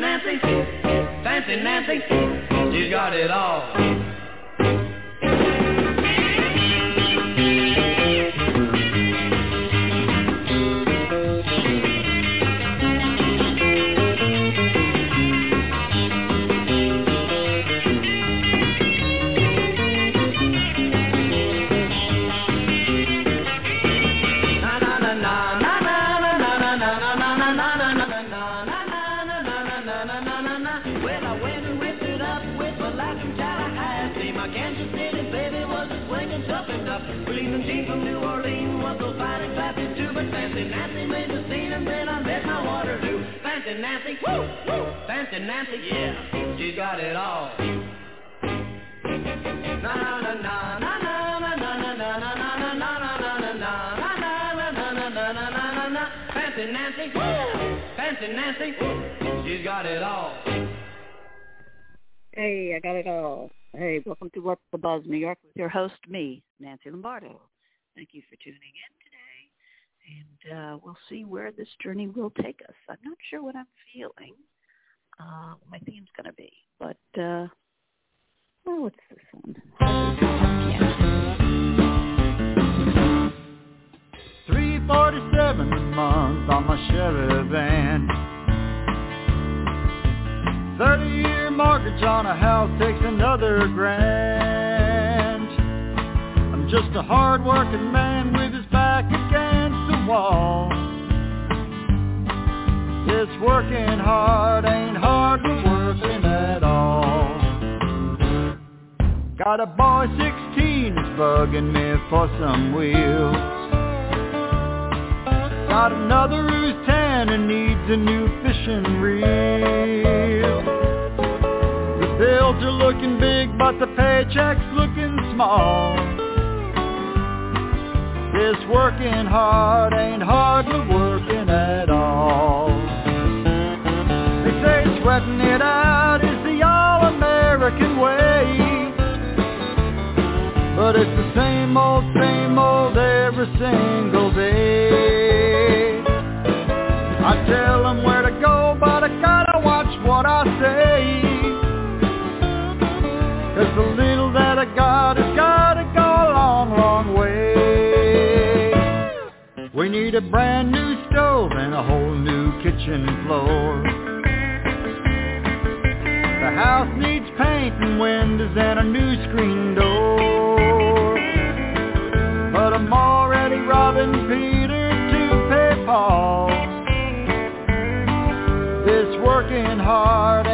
Nancy, Fancy Nancy, she got it all. To the Buzz New York with your host, me, Nancy Lombardo. Thank you for tuning in today. And uh, we'll see where this journey will take us. I'm not sure what I'm feeling, uh, what my theme's going to be. But, uh, oh, what's this one? Yeah. 347 a month on my Chevy van. 30-year mortgage on a house takes another grand. I'm just a hard-working man with his back against the wall. This working hard ain't hardly working at all. Got a boy 16 who's bugging me for some wheels. Got another who's 10 and needs a new fishing reel. Bills are looking big, but the paycheck's looking small. This working hard ain't hardly working at all. They say sweating it out is the all-American way. But it's the same old, same old every single day. I tell them where need a brand new stove and a whole new kitchen floor. The house needs paint and windows and a new screen door. But I'm already robbing Peter to pay Paul. This working hard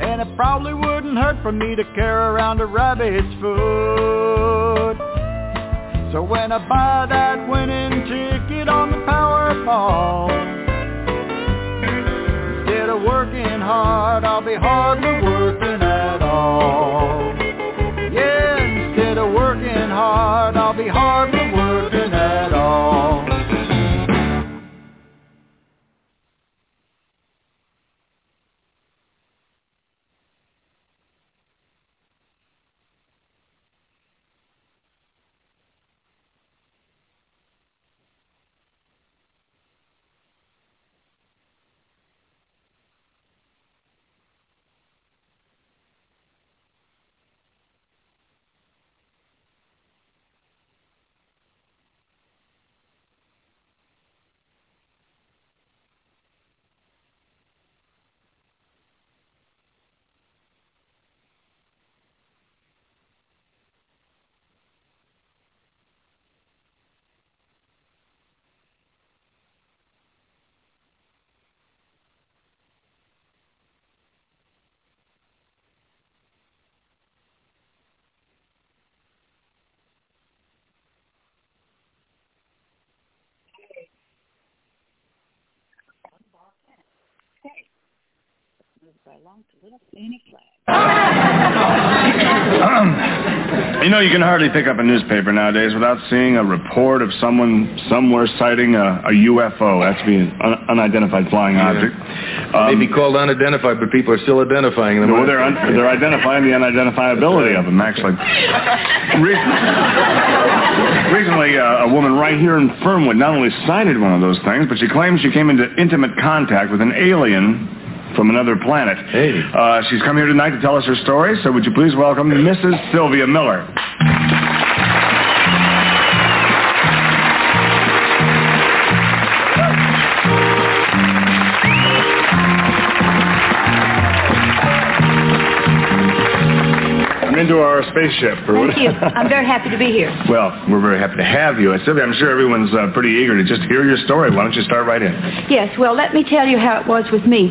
And it probably wouldn't hurt for me to carry around a rabbit's foot. So when I buy that winning ticket on the Powerball, instead of working hard, I'll be hardly working at all. Yeah, instead of working hard, I'll be hardly working at all. Move right along to Little Fannie Flagg. You know, you can hardly pick up a newspaper nowadays without seeing a report of someone somewhere sighting a, a UFO. That's be an un- unidentified flying object. They Um, may be called unidentified, but people are still identifying them. well, they're, un- they're identifying the unidentifiability of them, actually. Recently, recently uh, a woman right here in Fernwood not only sighted one of those things, but she claims she came into intimate contact with an alien from another planet. Hey. Uh, she's come here tonight to tell us her story, so would you please welcome Mrs. Sylvia Miller. Into our spaceship. or Thank you. I'm very happy to be here. Well, we're very happy to have you. And Sylvia, I'm sure everyone's uh, pretty eager to just hear your story. Why don't you start right in? Yes, well, let me tell you how it was with me.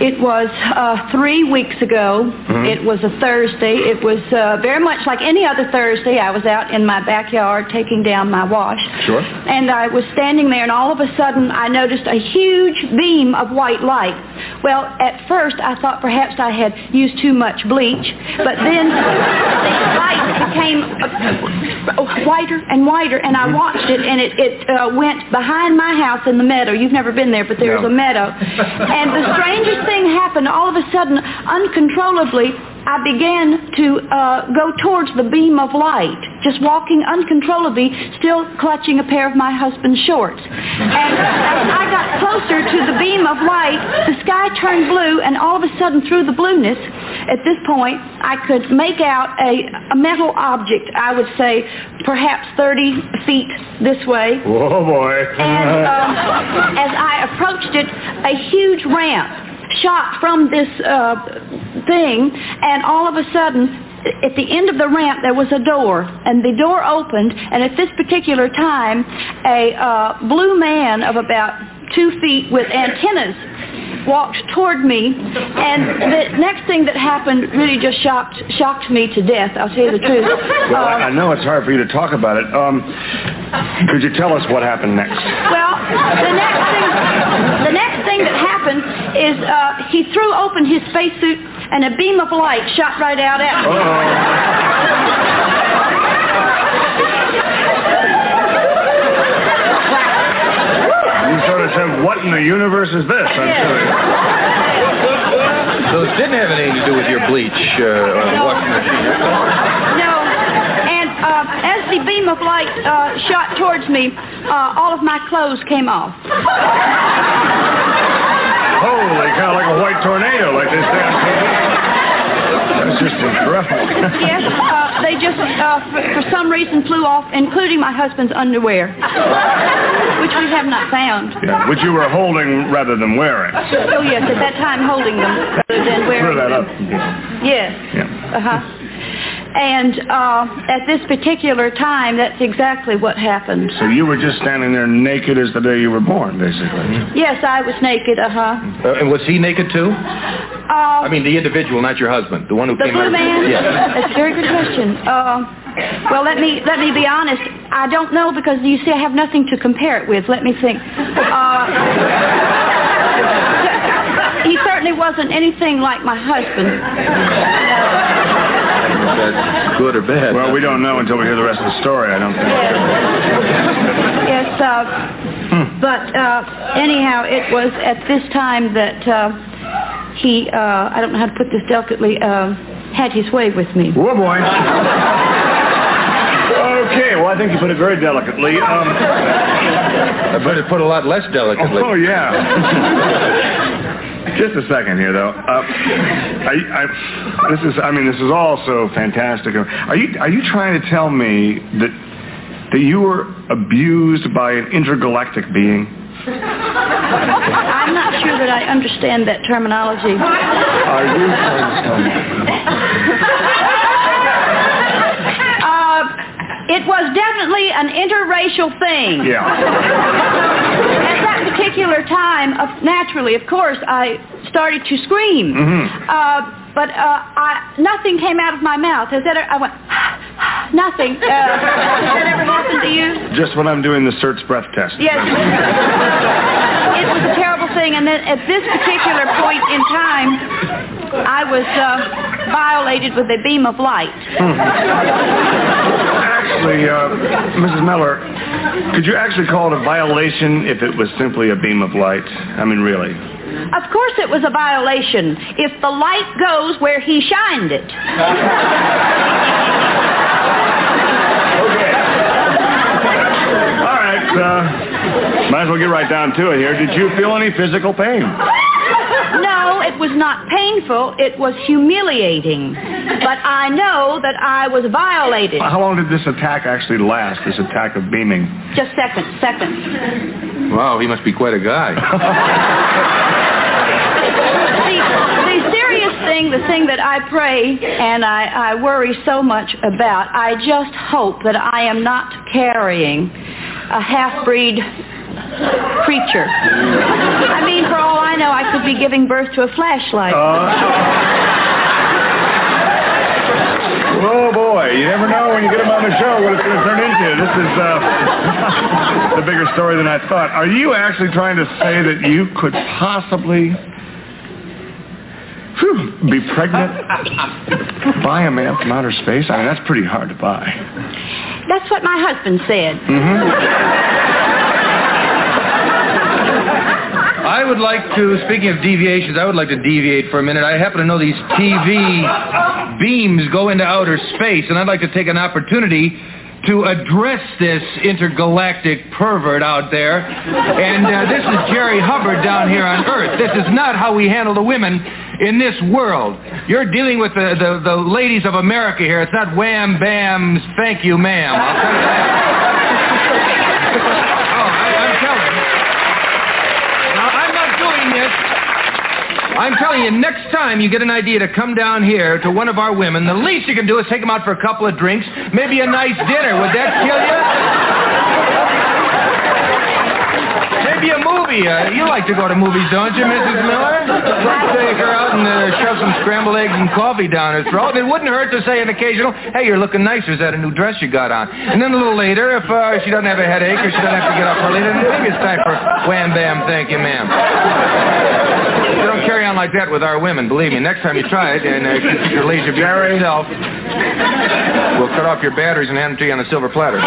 It was uh, three weeks ago. It was a Thursday. It was uh, very much like any other Thursday. I was out in my backyard taking down my wash. Sure. And I was standing there, and all of a sudden I noticed a huge beam of white light. Well, at first I thought perhaps I had used too much bleach, but then the light became uh, whiter and whiter, and I watched it, and it, it uh, went behind my house in the meadow. You've never been there, but there's No. a meadow. And the strangest thing happened. All of a sudden, uncontrollably, I began to uh, go towards the beam of light, just walking uncontrollably, still clutching a pair of my husband's shorts. And as I got closer to the beam of light, the sky turned blue, and all of a sudden, through the blueness, at this point, I could make out a, a metal object, I would say perhaps 30 feet this way. Whoa, boy. And um, as I approached it, a huge ramp shot from this uh, thing, and all of a sudden, at the end of the ramp, there was a door, and the door opened, and at this particular time, a uh, blue man of about two feet with antennas walked toward me, and the next thing that happened really just shocked shocked me to death. I'll tell you the truth. well, I, Uh, I know it's hard for you to talk about it. Um, could you tell us what happened next? Well, the next thing, the next thing that happened is uh, he threw open his spacesuit and a beam of light shot right out at me. You sort of said, what in the universe is this? I'm Yes. sure. So it didn't have anything to do with your bleach uh, uh, washing machine. No. And uh, as beam of light uh, shot towards me, uh, all of my clothes came off. Holy cow, like a white tornado, like this on TV. That's just incredible. Yes, uh, they just, uh, for, for some reason, flew off, including my husband's underwear, which we have not found. Yeah, which you were holding rather than wearing. Oh yes, at that time holding them rather than Clear wearing that them. up. Yes. Yeah. Uh-huh. And uh, at this particular time, that's exactly what happened. So you were just standing there naked as the day you were born, basically. Yes, I was naked, uh-huh. Uh, and was he naked too? Uh, I mean, the individual, not your husband, the one who the came out. blue of- man? Yeah. That's a very good question. Uh, well, let me let me be honest. I don't know because you see, I have nothing to compare it with. Let me think. Uh, he certainly certainly wasn't anything like my husband. That's good or bad? Well, we don't know until we hear the rest of the story, I don't think. Yes, uh, but uh, anyhow, it was at this time that uh, he, uh, I don't know how to put this delicately, uh, had his way with me. Whoa, boy. Okay, well, I think you put it very delicately. Um, I better put a lot less delicately. oh, yeah. Just a second here, though. Uh, I, I, this is, I mean, this is all so fantastic. Are you, are you trying to tell me that, that you were abused by an intergalactic being? I'm not sure that I understand that terminology. Are you trying to tell me? Uh, it was definitely an interracial thing. Yeah. Particular time, of, naturally, of course, I started to scream. Mhm. Uh, but uh, I, nothing came out of my mouth. Has that? I went nothing. Uh, has that ever happened to you? Just when I'm doing the Certs breath test. Yes. it was a terrible thing, and then at this particular point in time, I was uh, violated with a beam of light. Actually, uh, Mrs. Miller, could you actually call it a violation if it was simply a beam of light? I mean, really. Of course, it was a violation if the light goes where he shined it. Okay. All right. Uh, might as well get right down to it here. Did you feel any physical pain? No, it was not painful. It was humiliating. But I know that I was violated. How long did this attack actually last? This attack of beaming? Just seconds, seconds. Wow, he must be quite a guy. The, the serious thing, the thing that I pray and I, I worry so much about, I just hope that I am not carrying a half-breed creature. I mean, for all I know, I could be giving birth to a flashlight. Oh. Oh boy, you never know when you get him on the show what it's going to turn into. This is uh, a bigger story than I thought. Are you actually trying to say that you could possibly whew, be pregnant by a man from outer space? I mean, that's pretty hard to buy. That's what my husband said. I would like to, speaking of deviations, I would like to deviate for a minute. I happen to know these TV beams go into outer space, and I'd like to take an opportunity to address this intergalactic pervert out there. And uh, this is Jerry Hubbard down here on Earth. This is not how we handle the women in this world. You're dealing with the, the, the ladies of America here. It's not wham, bam, thank you, ma'am. I'll tell you that. Oh, I, I'm telling. Now, I'm not doing this. I'm telling you, next time you get an idea to come down here to one of our women, the least you can do is take them out for a couple of drinks, maybe a nice dinner. Would that kill you? Maybe a movie. Uh, you like to go to movies, don't you, Mrs. Miller? Take her out and uh, shove some scrambled eggs and coffee down her throat. It wouldn't hurt to say an occasional, hey, you're looking nicer. Is that a new dress you got on? And then a little later, if uh, she doesn't have a headache or she doesn't have to get up early, then maybe it's time for wham, bam, thank you, ma'am. Carry on like that with our women, believe me. Next time you try it, and uh, keep your beam for yourself, we'll cut off your batteries and hand them to you on a silver platter.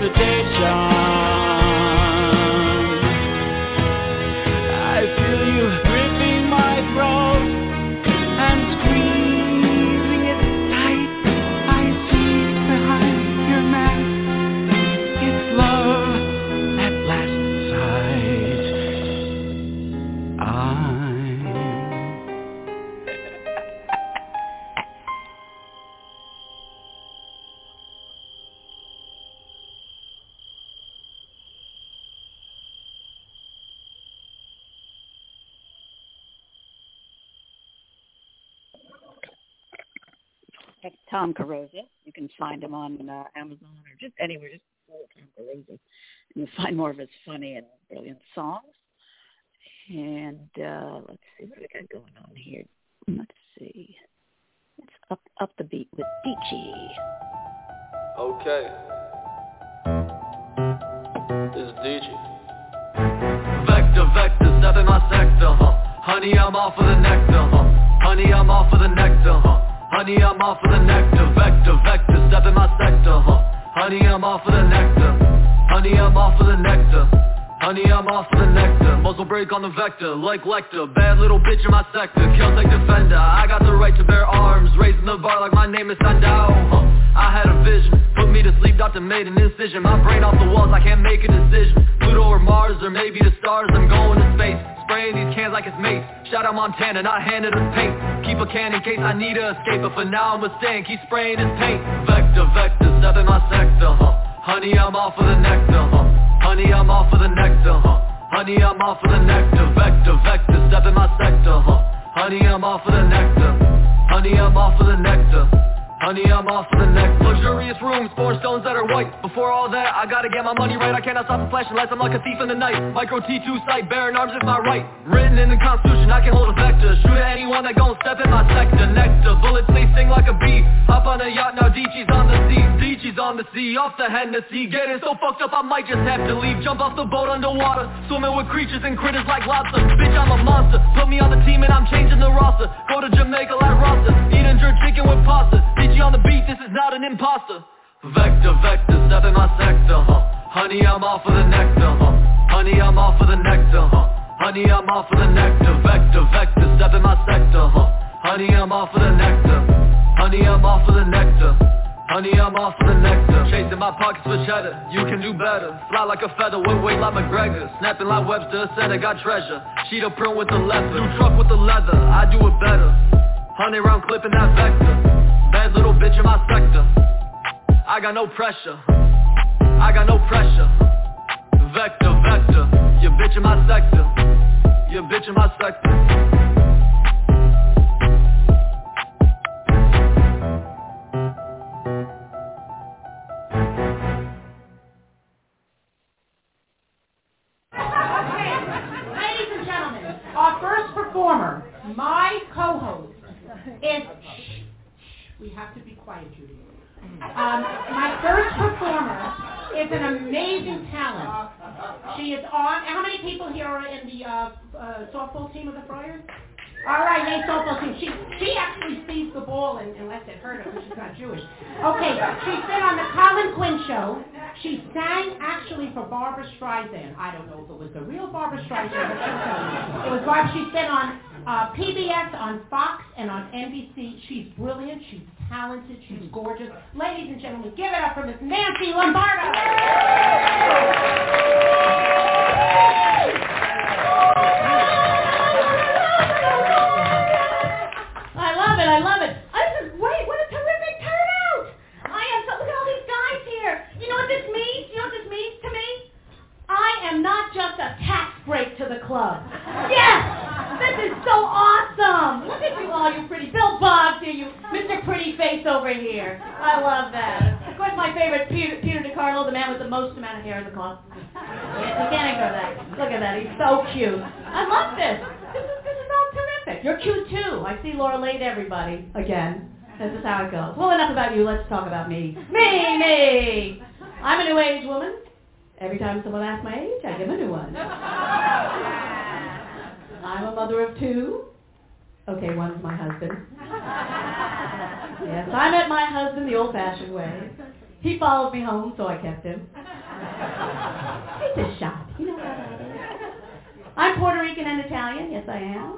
Needing Tom Carosa. You can find him on uh, Amazon or just anywhere. Just Google Tom Carosa, and you'll find more of his funny and brilliant songs. And uh, let's see what we got going on here. Let's see. It's up up the beat with Beachy. Okay. This is DJ. Vector, vector, step in my sector, huh? Honey, I'm off of the nectar, huh? Honey, I'm off of the nectar, huh? Honey, I'm off of the nectar. Vector, vector, step in my sector, huh? Honey, I'm off of the nectar. Honey, I'm off of the nectar. Honey, I'm off of the nectar. Muzzle break on the vector, like Lecter. Bad little bitch in my sector, kills like defender. I got the right to bear arms, raising the bar like my name is Sandow. Huh. I had a vision, put me to sleep, doctor made an incision. My brain off the walls, I can't make a decision. Pluto or Mars, or maybe the stars, I'm going to space. Spraying these cans like it's mace. Shout out Montana, not handed us paint. Keep a can in case I need to escape, but for now I'm a staying. Keep spraying his paint. Vector, vector, step in my sector, huh? Honey, I'm off of the nectar, huh? Honey, I'm off of the nectar, huh? Honey, I'm off of the nectar. Vector, vector, step in my sector, huh? Honey, I'm off of the nectar. Honey, I'm off of the nectar. Honey, I'm off to the next luxurious rooms, four stones that are white. Before all that, I gotta get my money right. I cannot stop the flashing lights. I'm like a thief in the night. Micro T2 sight, bearing arms is my right. Written in the Constitution, I can hold a vector. Shoot at anyone that gon' step in my sector. Nectar, bullets they sting like a bee. Hop on a yacht now, Deechee's on the sea. Deechee's on the sea, off the Hennessy. Getting so fucked up, I might just have to leave. Jump off the boat underwater, swimming with creatures and critters like lobster. Bitch, I'm a monster. Put me on the team and I'm changing the roster. Go to Jamaica like Rasta, eating jerk chicken with pasta. Deechee on the beat, this is not an imposter. Vector, vector, step in my sector, huh? Honey, I'm off of the nectar, huh? Honey, I'm off of the nectar, huh? Honey, I'm off for the nectar, vector, vector, step in my sector, huh? Honey, I'm off for the nectar. Honey, I'm off for the nectar. Honey, I'm off for the nectar. Chasing my pockets for cheddar. You can do better. Fly like a feather, with weight like McGregor. Snapping like Webster, center got treasure. Sheet of print with the leather. New truck with the leather. I do it better. Hundred round clip in that vector. Bad little bitch in my sector. I got no pressure. I got no pressure. Vector, vector. Your bitch in my sector. Your bitch in my sector. We have to be quiet, Judy. Um, my first performer is an amazing talent. She is on. How many people here are in the uh, uh, softball team of the Friars? All right, hey, softball team. She she actually sees the ball and, lets it hurt her because she's not Jewish. Okay, she's been on the Colin Quinn show. She sang actually for Barbra Streisand. I don't know if it was the real Barbra Streisand, but she'll tell you. It was Barbara. She's been on uh, PBS, on Fox, and on NBC. She's brilliant. She's talented. She's gorgeous. Ladies and gentlemen, give it up for Miss Nancy Lombardo. Yes, you can't ignore that. Look at that. He's so cute. I love this. This is, this is all terrific. You're cute too. I see Laura laid everybody again. This is how it goes. Well, enough about you. Let's talk about me. Me, me. I'm a new age woman. Every time someone asks my age, I give a new one. I'm a mother of two. Okay, one's my husband. Yes, I met my husband the old-fashioned way. He followed me home, so I kept him. It's a shot. You know how that is. I'm Puerto Rican and Italian. Yes, I am.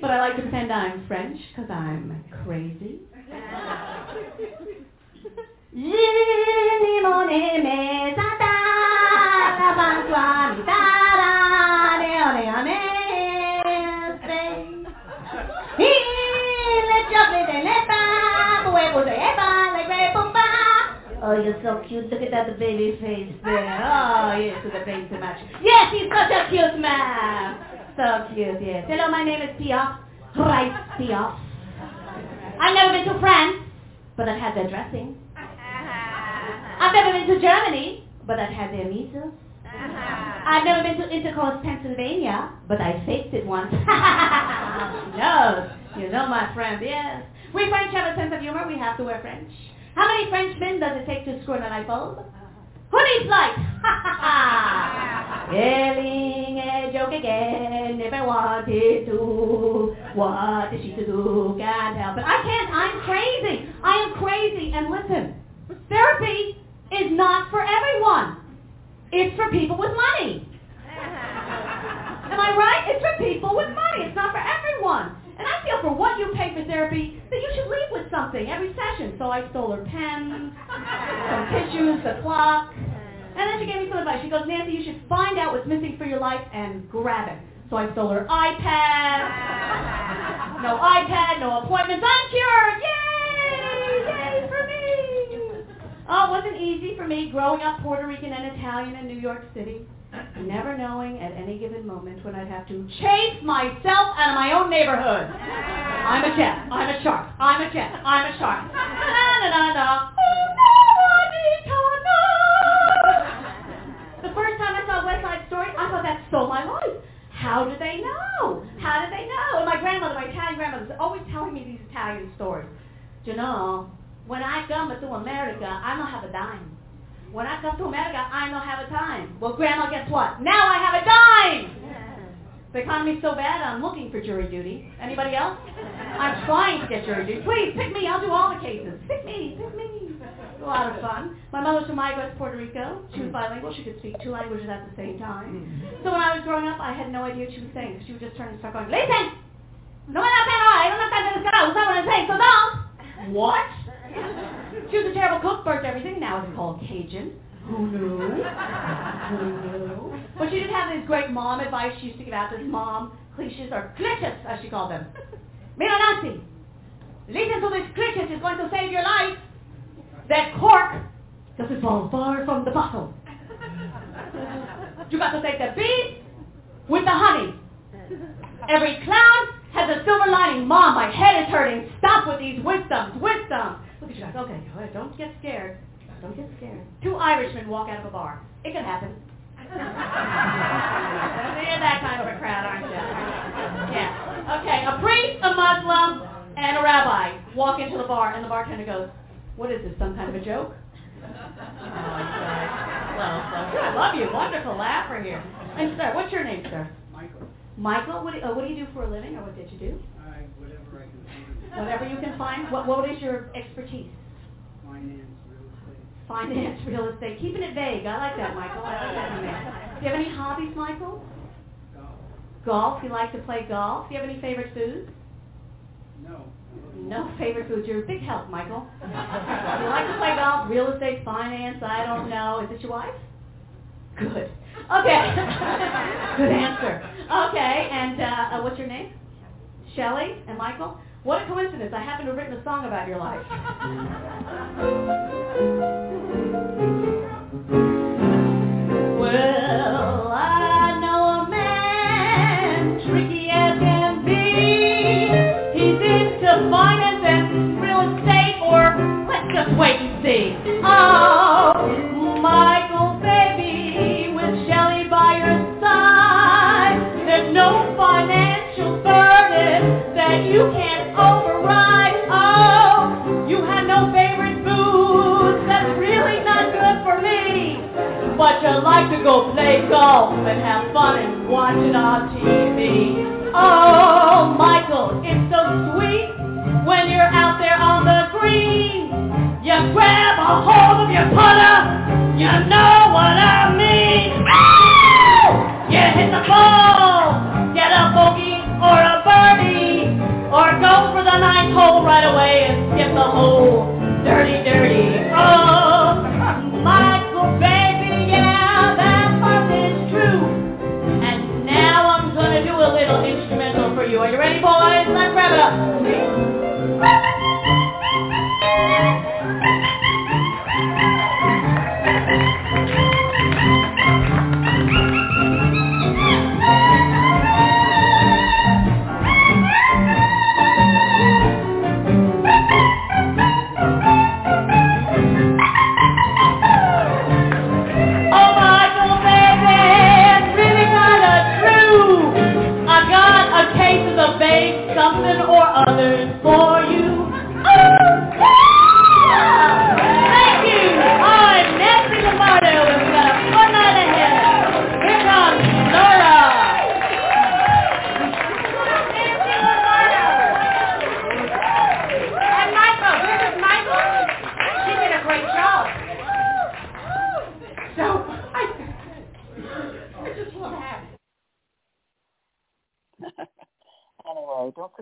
But I like to pretend I'm French because I'm crazy. Oh, you're so cute. Look at that baby face there. Oh, yes, with the face to match. Yes, he's such a cute man. So cute, yes. Hello, my name is Piaf. Right, Piaf. I've never been to France, but I've had their dressing. Uh-huh. I've never been to Germany, but I've had their measles. Uh-huh. I've never been to Intercourse, Pennsylvania, but I faked it once. knows. You know my friend, yes. We French have a sense of humor. We have to wear French. How many Frenchmen does it take to screw in an light bulb? Who needs light? Telling a joke again. If I wanted to, what is she to do? Can't help it. I can't. I'm crazy. I am crazy. And listen, therapy is not for everyone. It's for people with money. Am I right? It's for people with money. It's not for everyone. And I feel for what you pay for therapy that you should leave with something every session. So I stole her pens, some tissues, the clock. And then she gave me some advice. She goes, Nancy, you should find out what's missing for your life and grab it. So I stole her iPad. No iPad, no appointments. I'm cured. Yay! Yay for me. Oh, it wasn't easy for me growing up Puerto Rican and Italian in New York City. Never knowing at any given moment when I'd have to chase myself out of my own neighborhood. I'm a jet. I'm a shark. I'm a jet. I'm a shark. Na na na. The first time I saw West Side Story, I thought that stole my life. How did they know? How did they know? And my grandmother, my Italian grandmother, was always telling me these Italian stories. You know, when I come to America, I don't have a dime. When I come to America, I don't have a dime. Well, Grandma, guess what? Now I have a dime! The economy's so bad, I'm looking for jury duty. Anybody else? I'm trying to get jury duty. Please, pick me. I'll do all the cases. Pick me. Pick me. a lot of fun. My mother was from Migrants, Puerto Rico. She was bilingual. She could speak two languages at the same time. So when I was growing up, I had no idea what she was saying. She would just turn and start going, listen! No me da pena, I don't have time to that what I'm saying? So don't! What? She was a terrible cook, burnt everything. Now it's called Cajun. Who knew? Who knew? But she did have this great mom advice she used to give out, this mom cliches, or cliches, as she called them. Mira, Nancy, listen to this cliches It's going to save your life. That cork doesn't fall far from the bottle. You got to take the bees with the honey. Every clown has a silver lining. Mom, my head is hurting. Stop with these wisdoms, wisdom. Look at you. Okay, go ahead. Don't get scared. Don't get scared. Two Irishmen walk out of a bar. It can happen. You're that kind of a crowd, aren't you? Yeah. Okay, a priest, a Muslim, and a rabbi walk into the bar, and the bartender goes, what is this, some kind of a joke? Oh, you. Well, good. I love you. Wonderful laugher here. And sir, what's your name, sir? Michael, Michael, what do, uh, what do you do for a living, or what did you do? I, whatever I can find, Whatever you can find. What, what is your expertise? finance, real estate, Finance, real estate. Keeping it vague. I like that, Michael. I like that. man. Do you have any hobbies, Michael? golf. Golf. You like to play golf. Do you have any favorite foods? No. No favorite foods. You're a big help, Michael. you like to play golf, real estate, finance. I don't know. Is it your wife? Good. Okay. Good answer. Okay. And uh, uh, what's your name? Shelley and Michael. What a coincidence. I happen to have written a song about your life.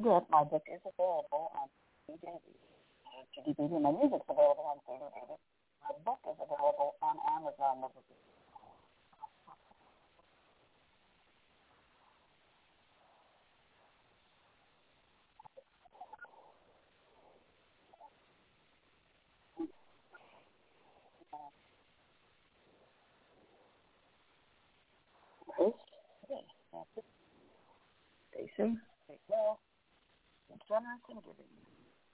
forget my book is available on CD Baby. CD Baby, my music's available on CD Baby. My book is available on Amazon. Chris, okay, that's it. Stay safe, stay well, generous in giving.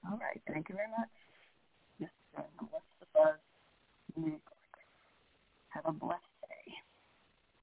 All right, thank you very much. Yes, sir. What's the buzz? Have a blessed